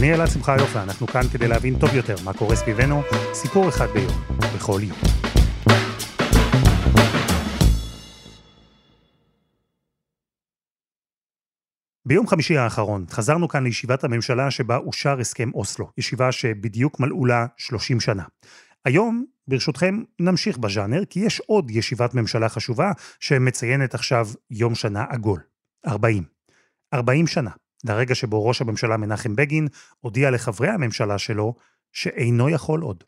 אני אלעד שמחה יופה, אנחנו כאן כדי להבין טוב יותר מה קורה סביבנו, סיפור אחד ביום, בכל יום. ביום חמישי האחרון חזרנו כאן לישיבת הממשלה שבה אושר הסכם אוסלו, ישיבה שבדיוק מלאו לה 30 שנה. היום, ברשותכם, נמשיך בז'אנר, כי יש עוד ישיבת ממשלה חשובה שמציינת עכשיו יום שנה עגול. 40. 40 שנה, לרגע שבו ראש הממשלה מנחם בגין הודיע לחברי הממשלה שלו שאינו יכול עוד.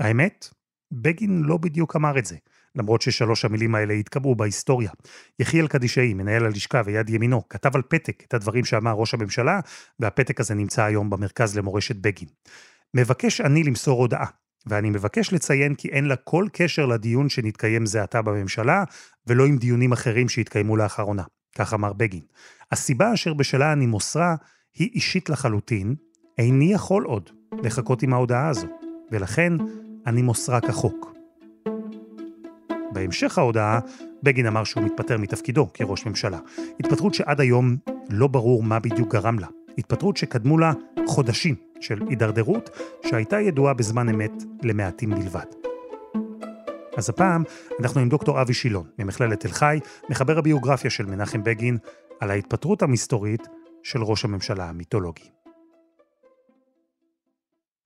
האמת, בגין לא בדיוק אמר את זה, למרות ששלוש המילים האלה התקבעו בהיסטוריה. יחיאל קדישאי, מנהל הלשכה ויד ימינו, כתב על פתק את הדברים שאמר ראש הממשלה, והפתק הזה נמצא היום במרכז למורשת בגין. מבקש אני למסור הודעה, ואני מבקש לציין כי אין לה כל קשר לדיון שנתקיים זה עתה בממשלה, ולא עם דיונים אחרים שהתקיימו לאחרונה. כך אמר בגין. הסיבה אשר בשלה אני מוסרה היא אישית לחלוטין, איני יכול עוד לחכות עם ההודעה הזו, ולכן אני מוסרה כחוק. בהמשך ההודעה, בגין אמר שהוא מתפטר מתפקידו כראש ממשלה. התפטרות שעד היום לא ברור מה בדיוק גרם לה. התפטרות שקדמו לה חודשים של הידרדרות שהייתה ידועה בזמן אמת למעטים בלבד. אז הפעם אנחנו עם דוקטור אבי שילון, ממכללת תל חי, מחבר הביוגרפיה של מנחם בגין, על ההתפטרות המסתורית של ראש הממשלה המיתולוגי.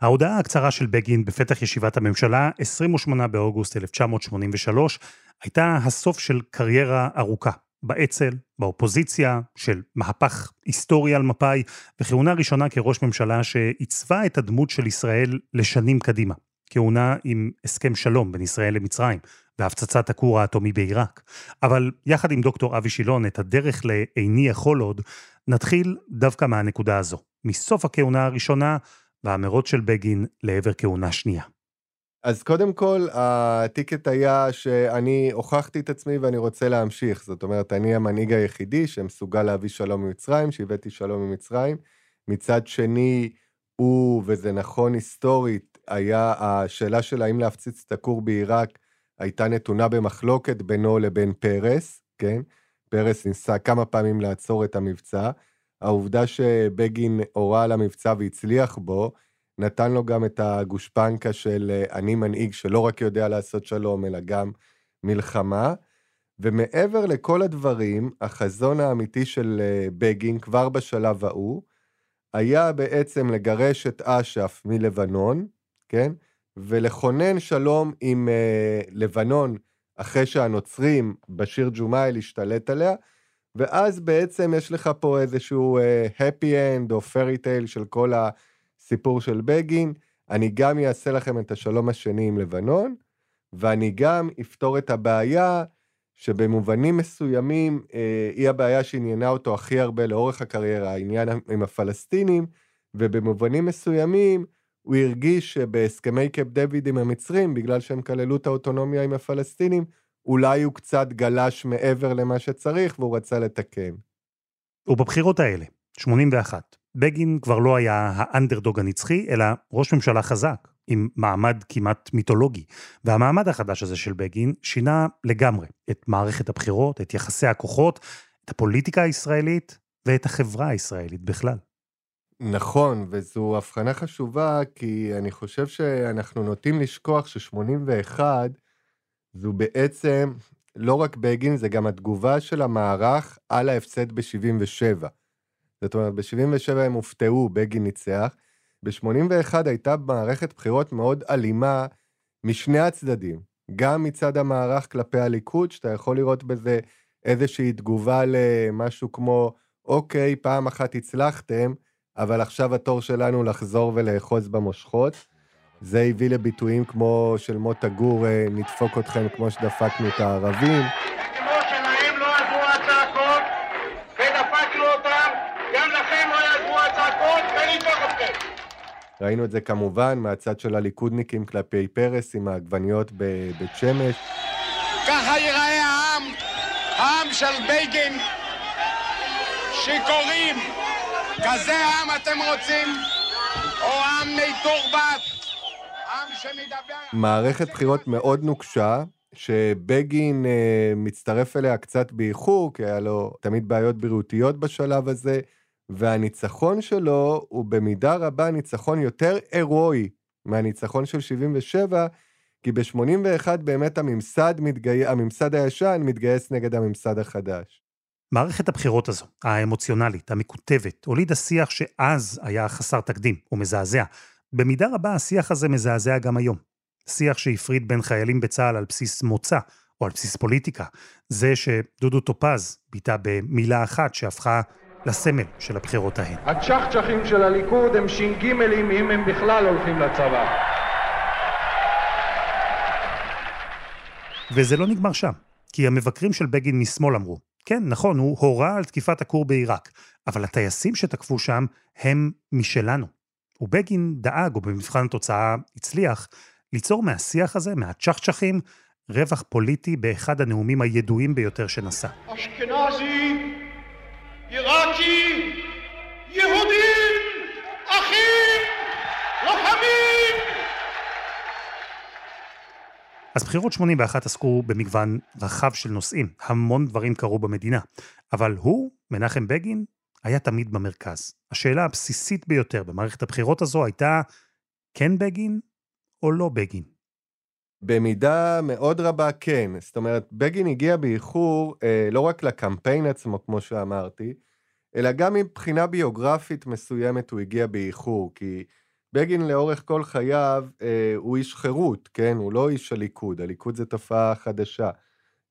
ההודעה הקצרה של בגין בפתח ישיבת הממשלה, 28 באוגוסט 1983, הייתה הסוף של קריירה ארוכה, באצ"ל, באופוזיציה, של מהפך היסטורי על מפא"י, וכהונה ראשונה כראש ממשלה שעיצבה את הדמות של ישראל לשנים קדימה. כהונה עם הסכם שלום בין ישראל למצרים, והפצצת הכור האטומי בעיראק. אבל יחד עם דוקטור אבי שילון, את הדרך ל"איני יכול עוד", נתחיל דווקא מהנקודה הזו, מסוף הכהונה הראשונה והמרוץ של בגין לעבר כהונה שנייה. אז קודם כל, הטיקט היה שאני הוכחתי את עצמי ואני רוצה להמשיך. זאת אומרת, אני המנהיג היחידי שמסוגל להביא שלום ממצרים, שהבאתי שלום ממצרים. מצד שני, הוא, וזה נכון היסטורית, היה השאלה של האם להפציץ את הכור בעיראק, הייתה נתונה במחלוקת בינו לבין פרס, כן? פרס ניסה כמה פעמים לעצור את המבצע. העובדה שבגין הורה על המבצע והצליח בו, נתן לו גם את הגושפנקה של אני מנהיג שלא רק יודע לעשות שלום, אלא גם מלחמה. ומעבר לכל הדברים, החזון האמיתי של אה, בגין, כבר בשלב ההוא, היה בעצם לגרש את אש"ף מלבנון, כן? ולכונן שלום עם uh, לבנון אחרי שהנוצרים, בשיר ג'ומאייל, השתלט עליה, ואז בעצם יש לך פה איזשהו uh, happy end או fairy tale של כל הסיפור של בגין. אני גם אעשה לכם את השלום השני עם לבנון, ואני גם אפתור את הבעיה שבמובנים מסוימים אה, היא הבעיה שעניינה אותו הכי הרבה לאורך הקריירה, העניין עם הפלסטינים, ובמובנים מסוימים הוא הרגיש שבהסכמי קפ דויד עם המצרים, בגלל שהם כללו את האוטונומיה עם הפלסטינים, אולי הוא קצת גלש מעבר למה שצריך והוא רצה לתקן. ובבחירות האלה, 81, בגין כבר לא היה האנדרדוג הנצחי, אלא ראש ממשלה חזק, עם מעמד כמעט מיתולוגי. והמעמד החדש הזה של בגין שינה לגמרי את מערכת הבחירות, את יחסי הכוחות, את הפוליטיקה הישראלית ואת החברה הישראלית בכלל. נכון, וזו הבחנה חשובה, כי אני חושב שאנחנו נוטים לשכוח ש-81 זו בעצם לא רק בגין, זה גם התגובה של המערך על ההפסד ב-77. זאת אומרת, ב-77 הם הופתעו, בגין ניצח. ב-81 הייתה מערכת בחירות מאוד אלימה משני הצדדים. גם מצד המערך כלפי הליכוד, שאתה יכול לראות בזה איזושהי תגובה למשהו כמו, אוקיי, פעם אחת הצלחתם, אבל עכשיו התור שלנו לחזור ולאחוז במושכות. זה הביא לביטויים כמו של מוטה גור, אה, נדפוק אתכם כמו שדפקנו את הערבים. ראינו את זה כמובן מהצד של הליכודניקים כלפי פרס עם העגבניות בבית שמש. ככה ייראה העם, העם של בגין, שיכורים. כזה עם אתם רוצים? או עם מתורבת? עם שמדבר... מערכת בחירות מאוד נוקשה, שבגין אה, מצטרף אליה קצת באיחור, כי היה לו תמיד בעיות בריאותיות בשלב הזה, והניצחון שלו הוא במידה רבה ניצחון יותר הירואי מהניצחון של 77, כי ב-81 באמת הממסד, מתגי... הממסד הישן מתגייס נגד הממסד החדש. מערכת הבחירות הזו, האמוציונלית, המקוטבת, הולידה שיח שאז היה חסר תקדים ומזעזע. במידה רבה השיח הזה מזעזע גם היום. שיח שהפריד בין חיילים בצה"ל על בסיס מוצא או על בסיס פוליטיקה. זה שדודו טופז ביטא במילה אחת שהפכה לסמל של הבחירות ההן. הצ'חצ'חים של הליכוד הם ש"ג אם הם בכלל הולכים לצבא. וזה לא נגמר שם, כי המבקרים של בגין משמאל אמרו, כן, נכון, הוא הורה על תקיפת הכור בעיראק, אבל הטייסים שתקפו שם הם משלנו. ובגין דאג, או במבחן התוצאה הצליח, ליצור מהשיח הזה, מהצ'חצ'חים, רווח פוליטי באחד הנאומים הידועים ביותר שנשא. אשכנזי, עיראקי, יהודים, אחים, לוחמים! אז בחירות 81 עסקו במגוון רחב של נושאים, המון דברים קרו במדינה. אבל הוא, מנחם בגין, היה תמיד במרכז. השאלה הבסיסית ביותר במערכת הבחירות הזו הייתה, כן בגין או לא בגין? במידה מאוד רבה כן. זאת אומרת, בגין הגיע באיחור אה, לא רק לקמפיין עצמו, כמו שאמרתי, אלא גם מבחינה ביוגרפית מסוימת הוא הגיע באיחור, כי בגין לאורך כל חייו אה, הוא איש חירות, כן? הוא לא איש הליכוד, הליכוד זה תופעה חדשה.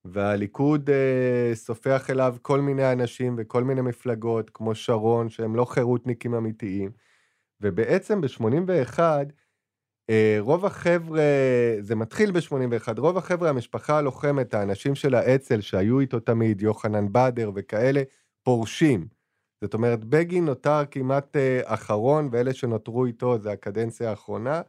והליכוד אה, סופח אליו כל מיני אנשים וכל מיני מפלגות, כמו שרון, שהם לא חירותניקים אמיתיים. ובעצם ב-81, אה, רוב החבר'ה, זה מתחיל ב-81, רוב החבר'ה, המשפחה הלוחמת, האנשים של האצ"ל שהיו איתו תמיד, יוחנן בדר וכאלה, פורשים. זאת אומרת, בגין נותר כמעט אה, אחרון, ואלה שנותרו איתו זה הקדנציה האחרונה,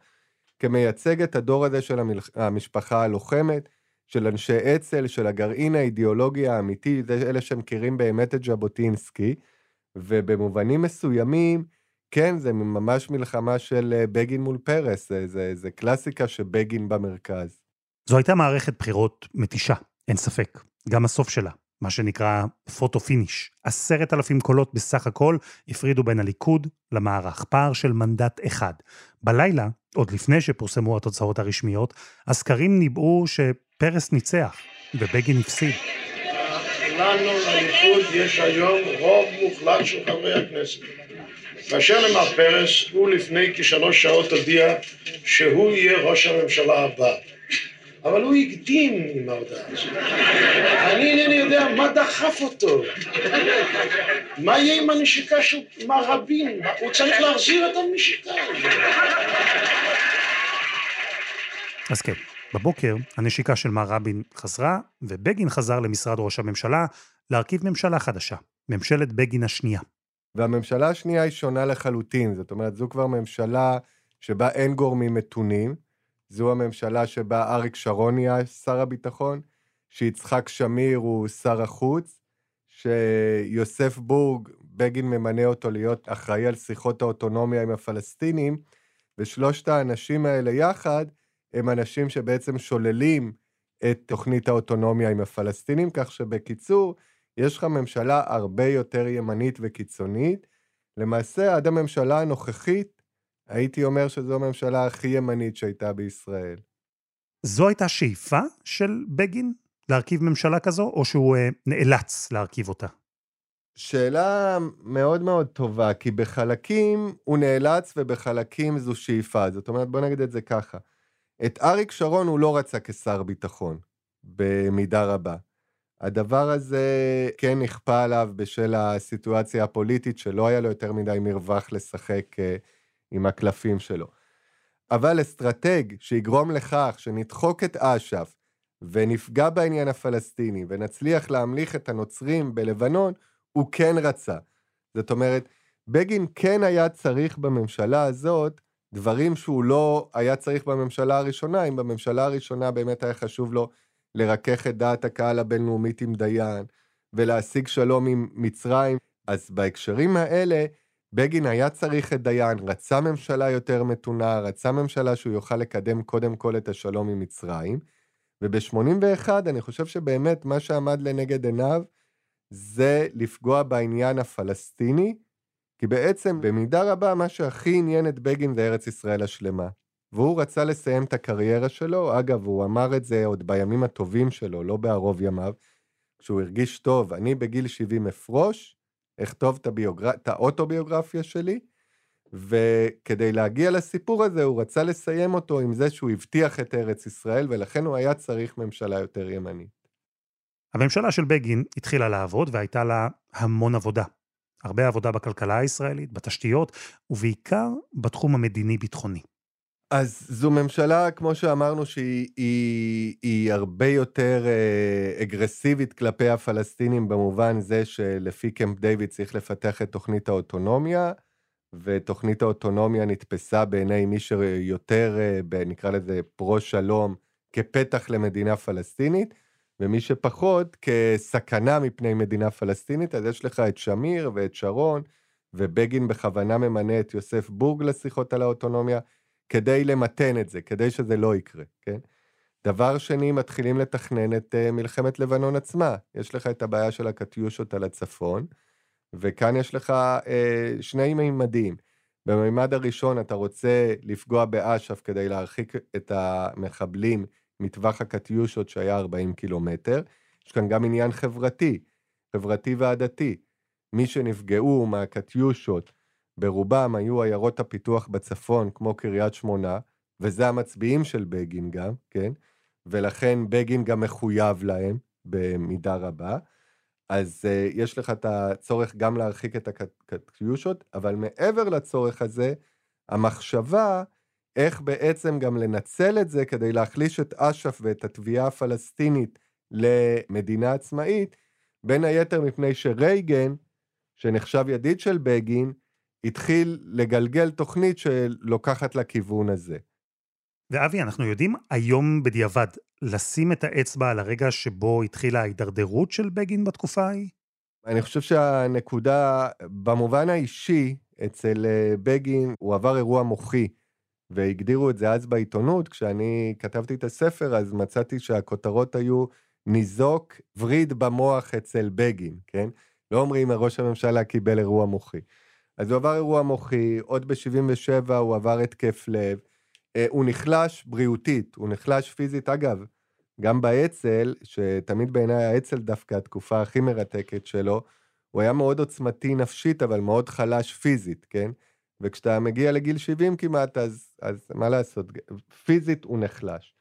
כמייצג את הדור הזה של. המשפחה הלוחמת, של אנשי אצ"ל, של הגרעין האידיאולוגי האמיתי, זה אלה שמכירים באמת את ז'בוטינסקי, ובמובנים מסוימים, כן, זה ממש מלחמה של אה, בגין מול פרס, זה, זה, זה קלאסיקה שבגין במרכז. זו הייתה מערכת בחירות מתישה, אין ספק. גם הסוף שלה, מה שנקרא photo finish. עשרת אלפים קולות בסך הכל הפרידו בין הליכוד למערך, פער של מנדט אחד. בלילה, עוד לפני שפורסמו התוצאות הרשמיות, הסקרים ניבאו שפרס ניצח ובגין הפסיד. לנו, לליכוד, יש היום רוב מוחלט של חברי הכנסת. באשר למר פרס, הוא לפני כשלוש שעות הודיע שהוא יהיה ראש הממשלה הבא. אבל הוא הקדים עם ההודעה הזאת. אני אינני יודע מה דחף אותו. מה יהיה עם הנשיקה של מר רבין? הוא צריך להחזיר את הנשיקה אז כן, בבוקר הנשיקה של מר רבין חזרה, ובגין חזר למשרד ראש הממשלה להרכיב ממשלה חדשה, ממשלת בגין השנייה. והממשלה השנייה היא שונה לחלוטין, זאת אומרת, זו כבר ממשלה שבה אין גורמים מתונים, זו הממשלה שבה אריק שרון נהיה שר הביטחון, שיצחק שמיר הוא שר החוץ, שיוסף בורג, בגין ממנה אותו להיות אחראי על שיחות האוטונומיה עם הפלסטינים, ושלושת האנשים האלה יחד הם אנשים שבעצם שוללים את תוכנית האוטונומיה עם הפלסטינים, כך שבקיצור, יש לך ממשלה הרבה יותר ימנית וקיצונית. למעשה, עד הממשלה הנוכחית, הייתי אומר שזו הממשלה הכי ימנית שהייתה בישראל. זו הייתה שאיפה של בגין להרכיב ממשלה כזו, או שהוא אה, נאלץ להרכיב אותה? שאלה מאוד מאוד טובה, כי בחלקים הוא נאלץ ובחלקים זו שאיפה. זאת אומרת, בוא נגיד את זה ככה. את אריק שרון הוא לא רצה כשר ביטחון, במידה רבה. הדבר הזה כן נכפה עליו בשל הסיטואציה הפוליטית, שלא היה לו יותר מדי מרווח לשחק אה, עם הקלפים שלו. אבל אסטרטג שיגרום לכך שנדחוק את אש"ף ונפגע בעניין הפלסטיני ונצליח להמליך את הנוצרים בלבנון, הוא כן רצה. זאת אומרת, בגין כן היה צריך בממשלה הזאת דברים שהוא לא היה צריך בממשלה הראשונה, אם בממשלה הראשונה באמת היה חשוב לו לרכך את דעת הקהל הבינלאומית עם דיין, ולהשיג שלום עם מצרים, אז בהקשרים האלה, בגין היה צריך את דיין, רצה ממשלה יותר מתונה, רצה ממשלה שהוא יוכל לקדם קודם כל את השלום עם מצרים, וב-81 אני חושב שבאמת מה שעמד לנגד עיניו זה לפגוע בעניין הפלסטיני, כי בעצם במידה רבה מה שהכי עניין את בגין זה ארץ ישראל השלמה. והוא רצה לסיים את הקריירה שלו, אגב, הוא אמר את זה עוד בימים הטובים שלו, לא בערוב ימיו, כשהוא הרגיש טוב, אני בגיל 70 אפרוש, אכתוב את, הביוגר... את האוטוביוגרפיה שלי, וכדי להגיע לסיפור הזה, הוא רצה לסיים אותו עם זה שהוא הבטיח את ארץ ישראל, ולכן הוא היה צריך ממשלה יותר ימנית. הממשלה של בגין התחילה לעבוד והייתה לה המון עבודה. הרבה עבודה בכלכלה הישראלית, בתשתיות, ובעיקר בתחום המדיני-ביטחוני. אז זו ממשלה, כמו שאמרנו, שהיא היא, היא הרבה יותר אה, אגרסיבית כלפי הפלסטינים, במובן זה שלפי קמפ דיוויד צריך לפתח את תוכנית האוטונומיה, ותוכנית האוטונומיה נתפסה בעיני מי שיותר, אה, נקרא לזה פרו-שלום, כפתח למדינה פלסטינית, ומי שפחות כסכנה מפני מדינה פלסטינית, אז יש לך את שמיר ואת שרון, ובגין בכוונה ממנה את יוסף בורג לשיחות על האוטונומיה, כדי למתן את זה, כדי שזה לא יקרה, כן? דבר שני, מתחילים לתכנן את uh, מלחמת לבנון עצמה. יש לך את הבעיה של הקטיושות על הצפון, וכאן יש לך uh, שני מימדים. במימד הראשון אתה רוצה לפגוע באש"ף כדי להרחיק את המחבלים מטווח הקטיושות שהיה 40 קילומטר. יש כאן גם עניין חברתי, חברתי ועדתי. מי שנפגעו מהקטיושות ברובם היו עיירות הפיתוח בצפון, כמו קריית שמונה, וזה המצביעים של בגין גם, כן? ולכן בגין גם מחויב להם במידה רבה. אז uh, יש לך את הצורך גם להרחיק את הקטיושות, אבל מעבר לצורך הזה, המחשבה איך בעצם גם לנצל את זה כדי להחליש את אש"ף ואת התביעה הפלסטינית למדינה עצמאית, בין היתר מפני שרייגן, שנחשב ידיד של בגין, התחיל לגלגל תוכנית שלוקחת לכיוון הזה. ואבי, אנחנו יודעים היום בדיעבד לשים את האצבע על הרגע שבו התחילה ההידרדרות של בגין בתקופה ההיא? אני חושב שהנקודה, במובן האישי, אצל אה, בגין הוא עבר אירוע מוחי, והגדירו את זה אז בעיתונות. כשאני כתבתי את הספר, אז מצאתי שהכותרות היו ניזוק וריד במוח אצל בגין, כן? לא אומרים ראש הממשלה קיבל אירוע מוחי. אז הוא עבר אירוע מוחי, עוד ב-77' הוא עבר התקף לב, אה, הוא נחלש בריאותית, הוא נחלש פיזית. אגב, גם באצ"ל, שתמיד בעיניי האצ"ל דווקא התקופה הכי מרתקת שלו, הוא היה מאוד עוצמתי נפשית, אבל מאוד חלש פיזית, כן? וכשאתה מגיע לגיל 70 כמעט, אז, אז מה לעשות, פיזית הוא נחלש.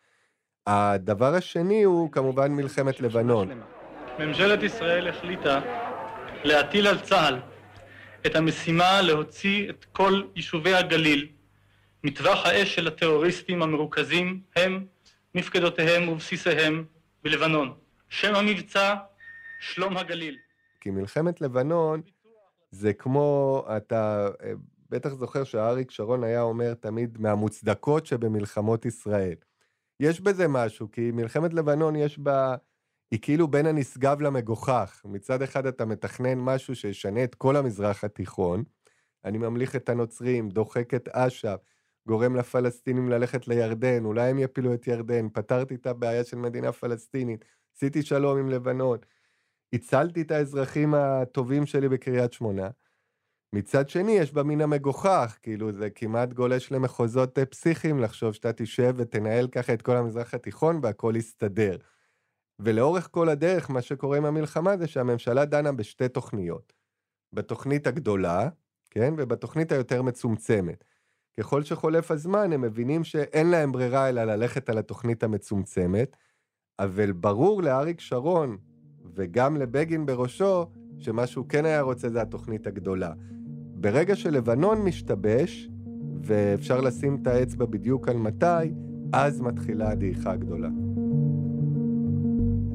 הדבר השני הוא כמובן מלחמת לבנון. ממשלת ישראל החליטה להטיל על צה"ל את המשימה להוציא את כל יישובי הגליל מטווח האש של הטרוריסטים המרוכזים הם מפקדותיהם ובסיסיהם בלבנון. שם המבצע שלום הגליל. כי מלחמת לבנון זה כמו, אתה אה, בטח זוכר שאריק שרון היה אומר תמיד מהמוצדקות שבמלחמות ישראל. יש בזה משהו, כי מלחמת לבנון יש בה, היא כאילו בין הנשגב למגוחך. מצד אחד אתה מתכנן משהו שישנה את כל המזרח התיכון, אני ממליך את הנוצרים, דוחק את אש"ף, גורם לפלסטינים ללכת לירדן, אולי הם יפילו את ירדן, פתרתי את הבעיה של מדינה פלסטינית, עשיתי שלום עם לבנון, הצלתי את האזרחים הטובים שלי בקריית שמונה. מצד שני, יש בה מן המגוחך, כאילו זה כמעט גולש למחוזות אה, פסיכיים לחשוב שאתה תשב ותנהל ככה את כל המזרח התיכון והכל יסתדר. ולאורך כל הדרך, מה שקורה עם המלחמה זה שהממשלה דנה בשתי תוכניות. בתוכנית הגדולה, כן, ובתוכנית היותר מצומצמת. ככל שחולף הזמן, הם מבינים שאין להם ברירה אלא ללכת על התוכנית המצומצמת, אבל ברור לאריק שרון, וגם לבגין בראשו, שמה שהוא כן היה רוצה זה התוכנית הגדולה. ברגע שלבנון משתבש, ואפשר לשים את האצבע בדיוק על מתי, אז מתחילה הדעיכה הגדולה.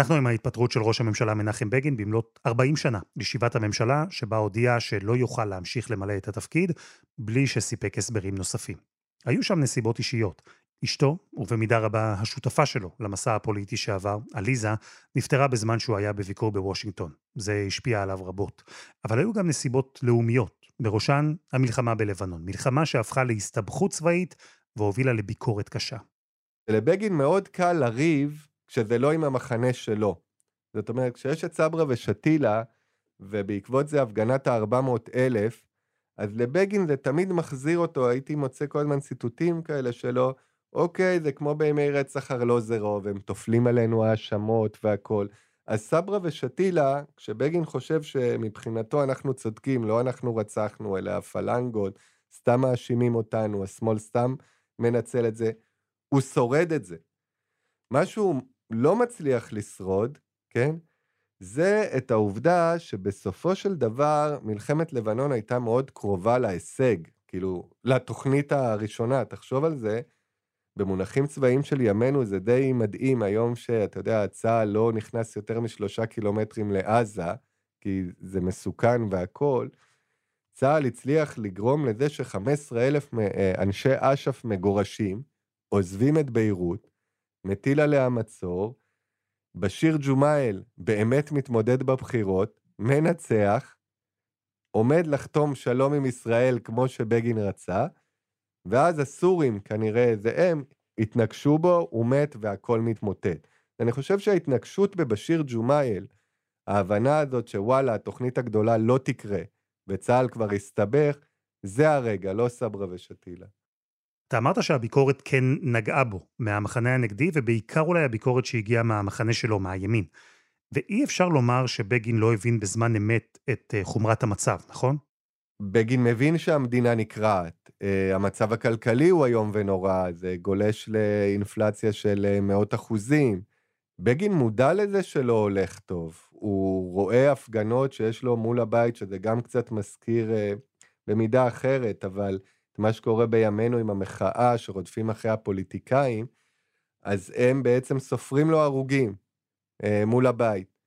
אנחנו עם ההתפטרות של ראש הממשלה מנחם בגין במלאת 40 שנה לישיבת הממשלה, שבה הודיע שלא יוכל להמשיך למלא את התפקיד, בלי שסיפק הסברים נוספים. היו שם נסיבות אישיות. אשתו, ובמידה רבה השותפה שלו למסע הפוליטי שעבר, עליזה, נפטרה בזמן שהוא היה בביקור בוושינגטון. זה השפיע עליו רבות. אבל היו גם נסיבות לאומיות, בראשן המלחמה בלבנון. מלחמה שהפכה להסתבכות צבאית והובילה לביקורת קשה. לבגין מאוד קל לריב כשזה לא עם המחנה שלו. זאת אומרת, כשיש את סברה ושתילה, ובעקבות זה הפגנת ה-400 אלף, אז לבגין זה תמיד מחזיר אותו, הייתי מוצא כל הזמן ציטוטים כאלה שלו, אוקיי, זה כמו בימי רצח ארלוזרוב, הם טופלים עלינו האשמות והכול. אז סברה ושתילה, כשבגין חושב שמבחינתו אנחנו צודקים, לא אנחנו רצחנו, אלא הפלנגות, סתם מאשימים אותנו, השמאל סתם מנצל את זה, הוא שורד את זה. מה שהוא לא מצליח לשרוד, כן? זה את העובדה שבסופו של דבר מלחמת לבנון הייתה מאוד קרובה להישג, כאילו, לתוכנית הראשונה, תחשוב על זה, במונחים צבאיים של ימינו זה די מדהים היום שאתה יודע, צה"ל לא נכנס יותר משלושה קילומטרים לעזה, כי זה מסוכן והכול. צה"ל הצליח לגרום לזה ש-15 אלף אה, אנשי אש"ף מגורשים, עוזבים את ביירות, מטיל עליה מצור, בשיר ג'ומאייל באמת מתמודד בבחירות, מנצח, עומד לחתום שלום עם ישראל כמו שבגין רצה, ואז הסורים, כנראה זה הם, התנגשו בו, הוא מת והכל מתמוטט. אני חושב שההתנגשות בבשיר ג'ומאייל, ההבנה הזאת שוואלה, התוכנית הגדולה לא תקרה, וצה"ל כבר הסתבך, זה הרגע, לא סברה ושתילה. אתה אמרת שהביקורת כן נגעה בו מהמחנה הנגדי, ובעיקר אולי הביקורת שהגיעה מהמחנה שלו, מהימין. ואי אפשר לומר שבגין לא הבין בזמן אמת את אה, חומרת המצב, נכון? בגין מבין שהמדינה נקרעת. Uh, המצב הכלכלי הוא איום ונורא, זה גולש לאינפלציה של uh, מאות אחוזים. בגין מודע לזה שלא הולך טוב. הוא רואה הפגנות שיש לו מול הבית, שזה גם קצת מזכיר במידה אחרת, אבל את מה שקורה בימינו עם המחאה שרודפים אחרי הפוליטיקאים, אז הם בעצם סופרים לו הרוגים uh, מול הבית.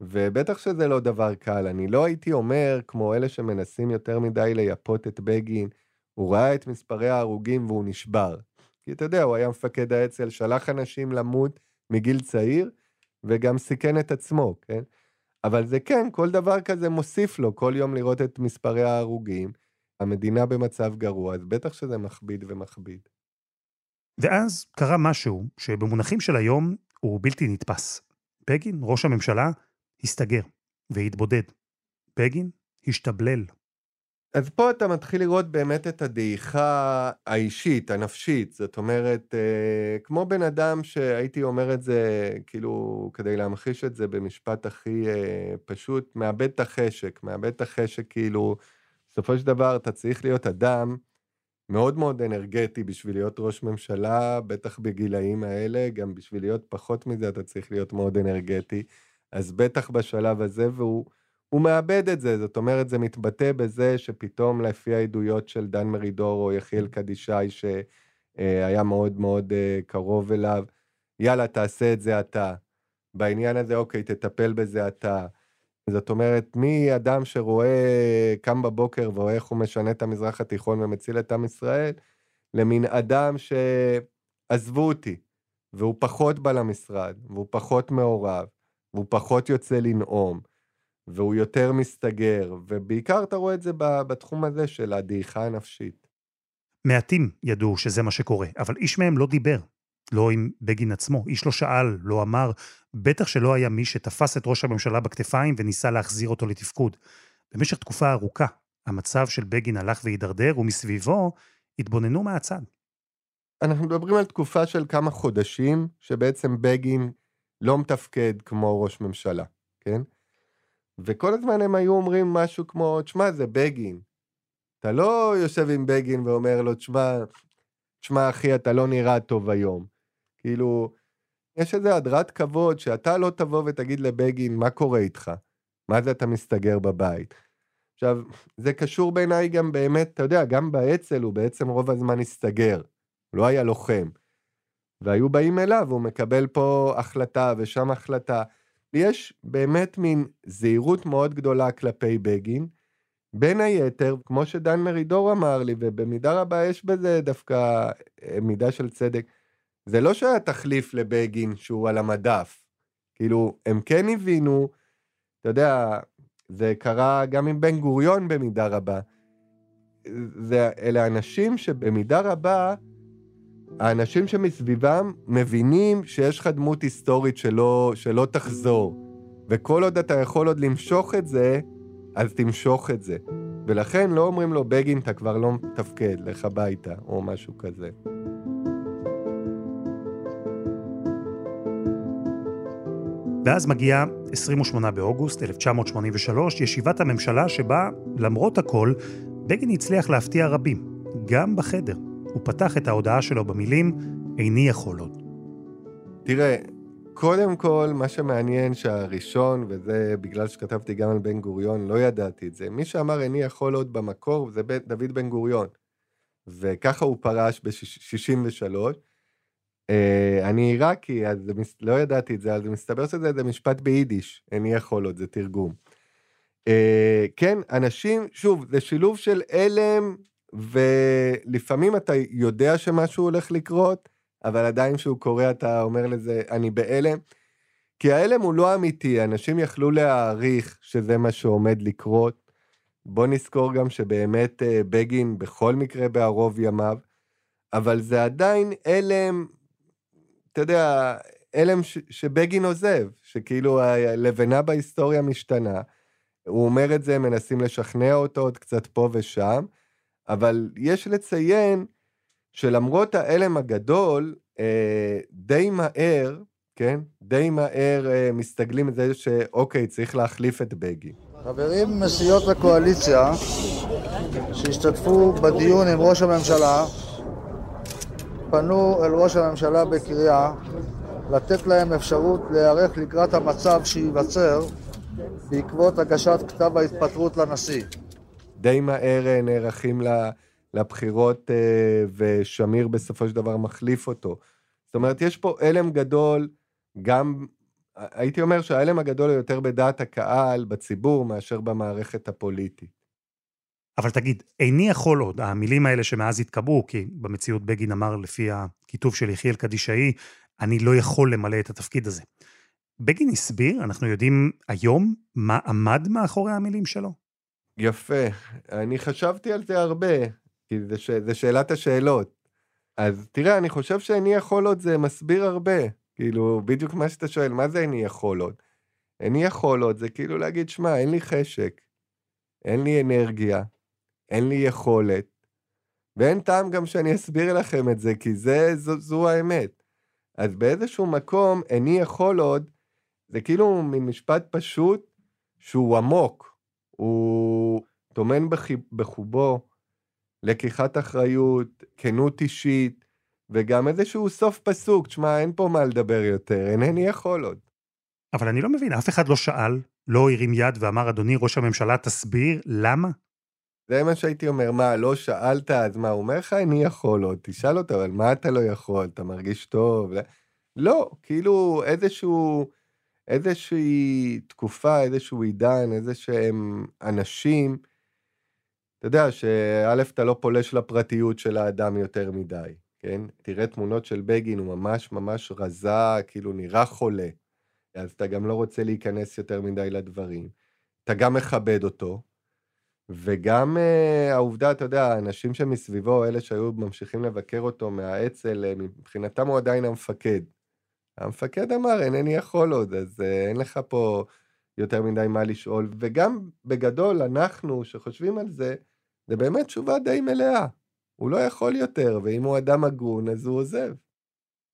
ובטח שזה לא דבר קל, אני לא הייתי אומר, כמו אלה שמנסים יותר מדי לייפות את בגין, הוא ראה את מספרי ההרוגים והוא נשבר. כי אתה יודע, הוא היה מפקד האצ"ל, שלח אנשים למות מגיל צעיר, וגם סיכן את עצמו, כן? אבל זה כן, כל דבר כזה מוסיף לו, כל יום לראות את מספרי ההרוגים. המדינה במצב גרוע, אז בטח שזה מכביד ומכביד. ואז קרה משהו שבמונחים של היום הוא בלתי נתפס. בגין, ראש הממשלה, הסתגר והתבודד. בגין השתבלל. אז פה אתה מתחיל לראות באמת את הדעיכה האישית, הנפשית. זאת אומרת, אה, כמו בן אדם שהייתי אומר את זה, כאילו, כדי להמחיש את זה במשפט הכי אה, פשוט, מאבד את החשק. מאבד את החשק, כאילו, בסופו של דבר אתה צריך להיות אדם מאוד מאוד אנרגטי בשביל להיות ראש ממשלה, בטח בגילאים האלה, גם בשביל להיות פחות מזה אתה צריך להיות מאוד אנרגטי. אז בטח בשלב הזה, והוא מאבד את זה, זאת אומרת, זה מתבטא בזה שפתאום לפי העדויות של דן מרידור או יחיאל קדישאי, שהיה מאוד מאוד אה, קרוב אליו, יאללה, תעשה את זה אתה. בעניין הזה, אוקיי, תטפל בזה אתה. זאת אומרת, מאדם שרואה, קם בבוקר ורואה איך הוא משנה את המזרח התיכון ומציל את עם ישראל, למין אדם שעזבו אותי, והוא פחות בא למשרד, והוא פחות מעורב, והוא פחות יוצא לנאום, והוא יותר מסתגר, ובעיקר אתה רואה את זה בתחום הזה של הדעיכה הנפשית. מעטים ידעו שזה מה שקורה, אבל איש מהם לא דיבר. לא עם בגין עצמו, איש לא שאל, לא אמר, בטח שלא היה מי שתפס את ראש הממשלה בכתפיים וניסה להחזיר אותו לתפקוד. במשך תקופה ארוכה, המצב של בגין הלך והידרדר, ומסביבו התבוננו מהצד. אנחנו מדברים על תקופה של כמה חודשים, שבעצם בגין לא מתפקד כמו ראש ממשלה, כן? וכל הזמן הם היו אומרים משהו כמו, תשמע, זה בגין. אתה לא יושב עם בגין ואומר לו, תשמע, תשמע, אחי, אתה לא נראה טוב היום. כאילו, יש איזו הדרת כבוד שאתה לא תבוא ותגיד לבגין, מה קורה איתך? מה זה אתה מסתגר בבית? עכשיו, זה קשור בעיניי גם באמת, אתה יודע, גם באצ"ל הוא בעצם רוב הזמן הסתגר, לא היה לוחם. והיו באים אליו, הוא מקבל פה החלטה ושם החלטה. יש באמת מין זהירות מאוד גדולה כלפי בגין. בין היתר, כמו שדן מרידור אמר לי, ובמידה רבה יש בזה דווקא מידה של צדק, זה לא שהיה תחליף לבגין שהוא על המדף. כאילו, הם כן הבינו, אתה יודע, זה קרה גם עם בן גוריון במידה רבה. זה, אלה אנשים שבמידה רבה, האנשים שמסביבם מבינים שיש לך דמות היסטורית שלא, שלא תחזור. וכל עוד אתה יכול עוד למשוך את זה, אז תמשוך את זה. ולכן לא אומרים לו, בגין, אתה כבר לא מתפקד, לך הביתה, או משהו כזה. ואז מגיע 28 באוגוסט 1983, ישיבת הממשלה שבה, למרות הכל, בגין הצליח להפתיע רבים, גם בחדר. הוא פתח את ההודעה שלו במילים, איני יכול עוד. תראה, קודם כל, מה שמעניין שהראשון, וזה בגלל שכתבתי גם על בן גוריון, לא ידעתי את זה. מי שאמר איני יכול עוד במקור, זה דוד בן גוריון. וככה הוא פרש ב-63. אה, אני עיראקי, אז לא ידעתי את זה, אז מסתבר שזה איזה משפט ביידיש, איני יכול עוד, זה תרגום. אה, כן, אנשים, שוב, זה שילוב של הלם, ולפעמים אתה יודע שמשהו הולך לקרות, אבל עדיין כשהוא קורא אתה אומר לזה, אני בהלם. כי ההלם הוא לא אמיתי, אנשים יכלו להעריך שזה מה שעומד לקרות. בוא נזכור גם שבאמת אה, בגין בכל מקרה בערוב ימיו, אבל זה עדיין הלם אתה יודע, הלם שבגין עוזב, שכאילו הלבנה בהיסטוריה משתנה. הוא אומר את זה, מנסים לשכנע אותו עוד קצת פה ושם, אבל יש לציין שלמרות ההלם הגדול, אה, די מהר, כן? די מהר אה, מסתגלים את זה שאוקיי, צריך להחליף את בגין. חברים מסיעות הקואליציה שהשתתפו בדיון עם ראש הממשלה פנו אל ראש הממשלה בקריאה לתת להם אפשרות להיערך לקראת המצב שייווצר בעקבות הגשת כתב ההתפטרות לנשיא. די מהר אה, נערכים לבחירות אה, ושמיר בסופו של דבר מחליף אותו. זאת אומרת, יש פה הלם גדול, גם, הייתי אומר שההלם הגדול הוא יותר בדעת הקהל, בציבור, מאשר במערכת הפוליטית. אבל תגיד, איני יכול עוד, המילים האלה שמאז התקבעו, כי במציאות בגין אמר לפי הכיתוב של יחיאל קדישאי, אני לא יכול למלא את התפקיד הזה. בגין הסביר, אנחנו יודעים היום, מה עמד מאחורי המילים שלו? יפה. אני חשבתי על זה הרבה, כי זה, ש... זה שאלת השאלות. אז תראה, אני חושב שאיני יכול עוד זה מסביר הרבה. כאילו, בדיוק מה שאתה שואל, מה זה איני יכול עוד? איני יכול עוד זה כאילו להגיד, שמע, אין לי חשק, אין לי אנרגיה, אין לי יכולת, ואין טעם גם שאני אסביר לכם את זה, כי זה, זו, זו האמת. אז באיזשהו מקום, איני יכול עוד, זה כאילו מין משפט פשוט שהוא עמוק, הוא טומן בחובו לקיחת אחריות, כנות אישית, וגם איזשהו סוף פסוק, תשמע, אין פה מה לדבר יותר, אינני יכול עוד. אבל אני לא מבין, אף אחד לא שאל, לא הרים יד ואמר, אדוני ראש הממשלה, תסביר למה? זה מה שהייתי אומר, מה, לא שאלת, אז מה, הוא אומר לך, אני יכול עוד, תשאל אותו, אבל מה אתה לא יכול, אתה מרגיש טוב? לא, כאילו איזשהו, איזושהי תקופה, איזשהו עידן, איזה שהם אנשים, אתה יודע, שא', אתה לא פולש לפרטיות של האדם יותר מדי, כן? תראה תמונות של בגין, הוא ממש ממש רזה, כאילו נראה חולה. אז אתה גם לא רוצה להיכנס יותר מדי לדברים. אתה גם מכבד אותו, וגם uh, העובדה, אתה יודע, האנשים שמסביבו, אלה שהיו ממשיכים לבקר אותו מהאצ"ל, אה, מבחינתם הוא עדיין המפקד. המפקד אמר, אינני יכול עוד, אז uh, אין לך פה יותר מדי מה לשאול. וגם בגדול, אנחנו שחושבים על זה, זה באמת תשובה די מלאה. הוא לא יכול יותר, ואם הוא אדם הגון, אז הוא עוזב.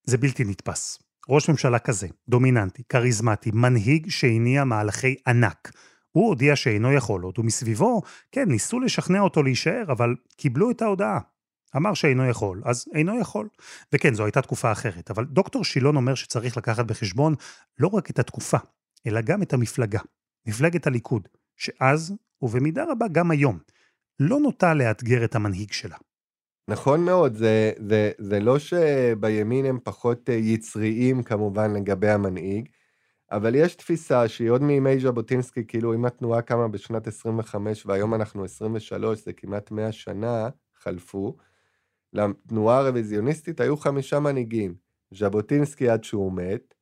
זה בלתי נתפס. ראש ממשלה כזה, דומיננטי, כריזמטי, מנהיג שהניע מהלכי ענק. הוא הודיע שאינו יכול עוד, ומסביבו, כן, ניסו לשכנע אותו להישאר, אבל קיבלו את ההודעה. אמר שאינו יכול, אז אינו יכול. וכן, זו הייתה תקופה אחרת, אבל דוקטור שילון אומר שצריך לקחת בחשבון לא רק את התקופה, אלא גם את המפלגה, מפלגת הליכוד, שאז, ובמידה רבה גם היום, לא נוטה לאתגר את המנהיג שלה. נכון מאוד, זה, זה, זה לא שבימין הם פחות אה, יצריים כמובן לגבי המנהיג, אבל יש תפיסה שהיא עוד מימי ז'בוטינסקי, כאילו אם התנועה קמה בשנת 25 והיום אנחנו 23, זה כמעט 100 שנה חלפו, לתנועה הרוויזיוניסטית היו חמישה מנהיגים, ז'בוטינסקי עד שהוא מת,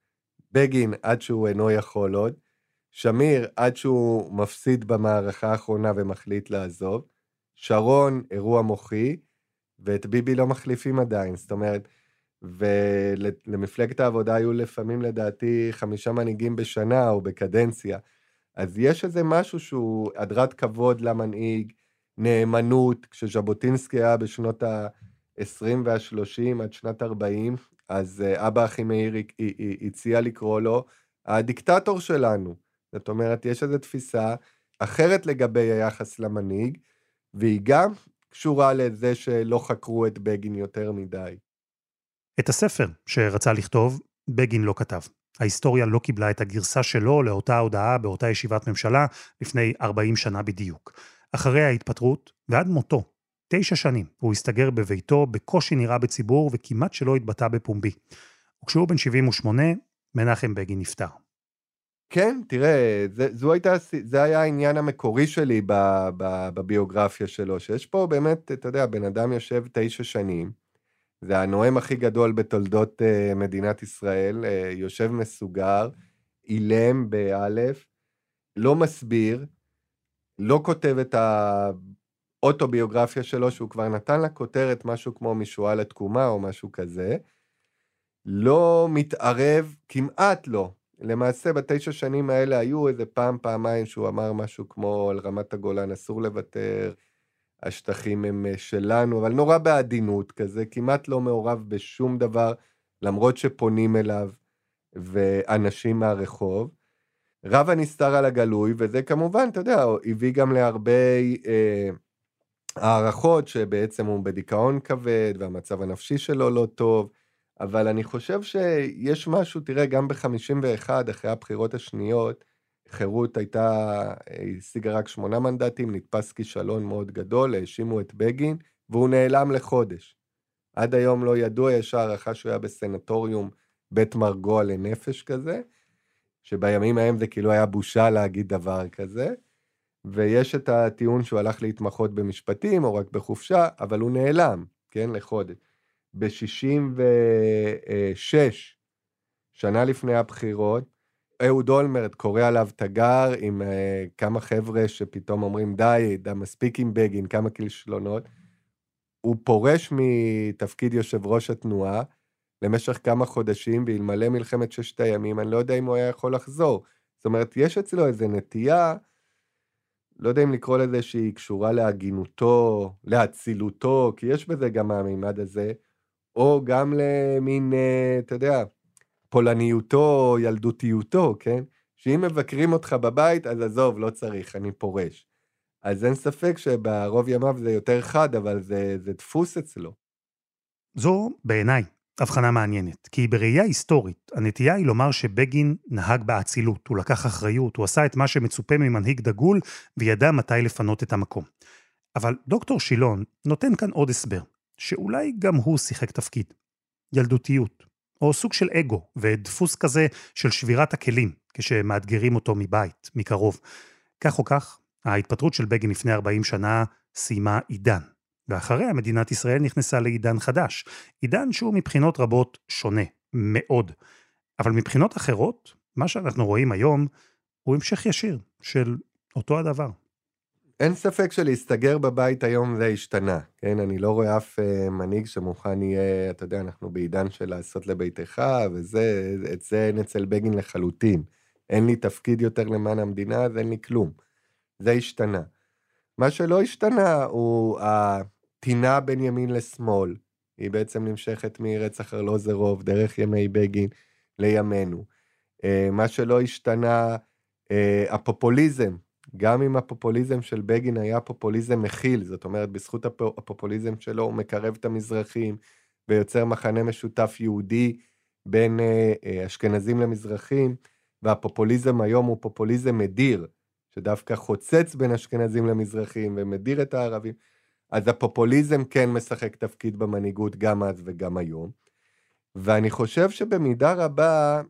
בגין עד שהוא אינו יכול עוד, שמיר עד שהוא מפסיד במערכה האחרונה ומחליט לעזוב, שרון אירוע מוחי, ואת ביבי לא מחליפים עדיין, זאת אומרת, ולמפלגת העבודה היו לפעמים לדעתי חמישה מנהיגים בשנה או בקדנציה. אז יש איזה משהו שהוא הדרת כבוד למנהיג, נאמנות, כשז'בוטינסקי היה בשנות ה-20 וה-30 עד שנת 40, אז אה, אבא אחימאיר הציע לקרוא לו הדיקטטור שלנו. זאת אומרת, יש איזו תפיסה אחרת לגבי היחס למנהיג, והיא גם קשורה לזה שלא חקרו את בגין יותר מדי. את הספר שרצה לכתוב, בגין לא כתב. ההיסטוריה לא קיבלה את הגרסה שלו לאותה הודעה באותה ישיבת ממשלה לפני 40 שנה בדיוק. אחרי ההתפטרות ועד מותו, תשע שנים, הוא הסתגר בביתו, בקושי נראה בציבור וכמעט שלא התבטא בפומבי. וכשהוא בן 78, מנחם בגין נפטר. כן, תראה, זה, זו הייתה, זה היה העניין המקורי שלי ב, ב, בביוגרפיה שלו, שיש פה באמת, אתה יודע, בן אדם יושב תשע שנים, זה הנואם הכי גדול בתולדות uh, מדינת ישראל, uh, יושב מסוגר, אילם באלף, לא מסביר, לא כותב את האוטוביוגרפיה שלו, שהוא כבר נתן לה כותרת משהו כמו משואה לתקומה או משהו כזה, לא מתערב, כמעט לא. למעשה בתשע שנים האלה היו איזה פעם, פעמיים שהוא אמר משהו כמו על רמת הגולן אסור לוותר, השטחים הם אה, שלנו, אבל נורא בעדינות כזה, כמעט לא מעורב בשום דבר, למרות שפונים אליו ואנשים מהרחוב. רב הנסתר על הגלוי, וזה כמובן, אתה יודע, הביא גם להרבה אה, הערכות שבעצם הוא בדיכאון כבד, והמצב הנפשי שלו לא טוב, אבל אני חושב שיש משהו, תראה, גם ב-51, אחרי הבחירות השניות, חירות הייתה, השיגה רק שמונה מנדטים, נתפס כישלון מאוד גדול, האשימו את בגין, והוא נעלם לחודש. עד היום לא ידוע, יש הערכה שהוא היה בסנטוריום בית מרגוע לנפש כזה, שבימים ההם זה כאילו היה בושה להגיד דבר כזה, ויש את הטיעון שהוא הלך להתמחות במשפטים או רק בחופשה, אבל הוא נעלם, כן, לחודש. ב-66, שנה לפני הבחירות, אהוד אולמרט קורא עליו תגר עם uh, כמה חבר'ה שפתאום אומרים די, די, מספיק עם בגין, כמה כישלונות. הוא פורש מתפקיד יושב ראש התנועה למשך כמה חודשים, ואלמלא מלחמת ששת הימים, אני לא יודע אם הוא היה יכול לחזור. זאת אומרת, יש אצלו איזו נטייה, לא יודע אם לקרוא לזה שהיא קשורה להגינותו, לאצילותו, כי יש בזה גם המימד הזה, או גם למין, אה, אתה יודע, פולניותו, ילדותיותו, כן? שאם מבקרים אותך בבית, אז עזוב, לא צריך, אני פורש. אז אין ספק שברוב ימיו זה יותר חד, אבל זה, זה דפוס אצלו. זו, בעיניי, הבחנה מעניינת, כי בראייה היסטורית, הנטייה היא לומר שבגין נהג באצילות, הוא לקח אחריות, הוא עשה את מה שמצופה ממנהיג דגול, וידע מתי לפנות את המקום. אבל דוקטור שילון נותן כאן עוד הסבר, שאולי גם הוא שיחק תפקיד. ילדותיות, או סוג של אגו ודפוס כזה של שבירת הכלים כשמאתגרים אותו מבית, מקרוב. כך או כך, ההתפטרות של בגין לפני 40 שנה סיימה עידן, ואחריה מדינת ישראל נכנסה לעידן חדש, עידן שהוא מבחינות רבות שונה, מאוד. אבל מבחינות אחרות, מה שאנחנו רואים היום הוא המשך ישיר של אותו הדבר. אין ספק שלהסתגר בבית היום זה השתנה, כן? אני לא רואה אף uh, מנהיג שמוכן יהיה, אתה יודע, אנחנו בעידן של לעשות לביתך, וזה, את זה אין אצל בגין לחלוטין. אין לי תפקיד יותר למען המדינה, אז אין לי כלום. זה השתנה. מה שלא השתנה הוא הטינה בין ימין לשמאל. היא בעצם נמשכת מרצח ארלוזרוב, דרך ימי בגין, לימינו. Uh, מה שלא השתנה, uh, הפופוליזם גם אם הפופוליזם של בגין היה פופוליזם מכיל, זאת אומרת, בזכות הפופוליזם שלו הוא מקרב את המזרחים ויוצר מחנה משותף יהודי בין אה, אה, אשכנזים למזרחים, והפופוליזם היום הוא פופוליזם מדיר, שדווקא חוצץ בין אשכנזים למזרחים ומדיר את הערבים. אז הפופוליזם כן משחק תפקיד במנהיגות גם אז וגם היום. ואני חושב שבמידה רבה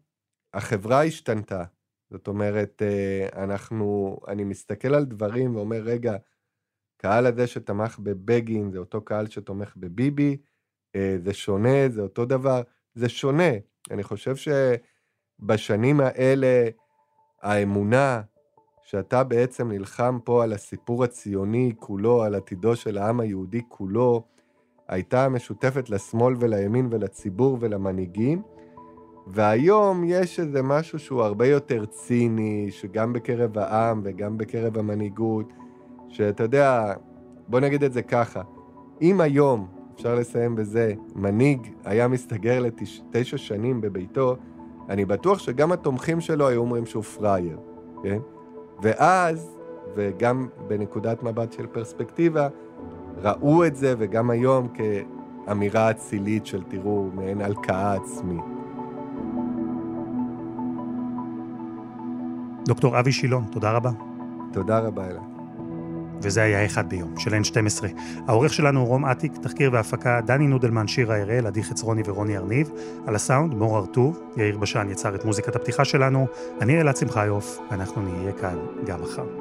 החברה השתנתה. זאת אומרת, אה, אנחנו, אני מסתכל על דברים ואומר, רגע, קהל הזה שתמך בבגין זה אותו קהל שתומך בביבי, אה, זה שונה, זה אותו דבר, זה שונה. אני חושב שבשנים האלה, האמונה שאתה בעצם נלחם פה על הסיפור הציוני כולו, על עתידו של העם היהודי כולו, הייתה משותפת לשמאל ולימין ולציבור ולמנהיגים, והיום יש איזה משהו שהוא הרבה יותר ציני, שגם בקרב העם וגם בקרב המנהיגות, שאתה יודע, בוא נגיד את זה ככה, אם היום, אפשר לסיים בזה, מנהיג היה מסתגר לתשע שנים בביתו, אני בטוח שגם התומכים שלו היו אומרים שהוא פראייר, כן? ואז, וגם בנקודת מבט של פרספקטיבה, ראו את זה, וגם היום, כאמירה אצילית של תראו, מעין הלקאה עצמית. דוקטור אבי שילון, תודה רבה. תודה רבה, אלה. וזה היה אחד ביום, של N12. העורך שלנו הוא רום אטיק, תחקיר והפקה דני נודלמן, שירה הראל, עדי חצרוני ורוני ארניב. על הסאונד, מור ארטוב, יאיר בשן יצר את מוזיקת הפתיחה שלנו. אני אלעד שמחיוף, ואנחנו נהיה כאן גם מחר.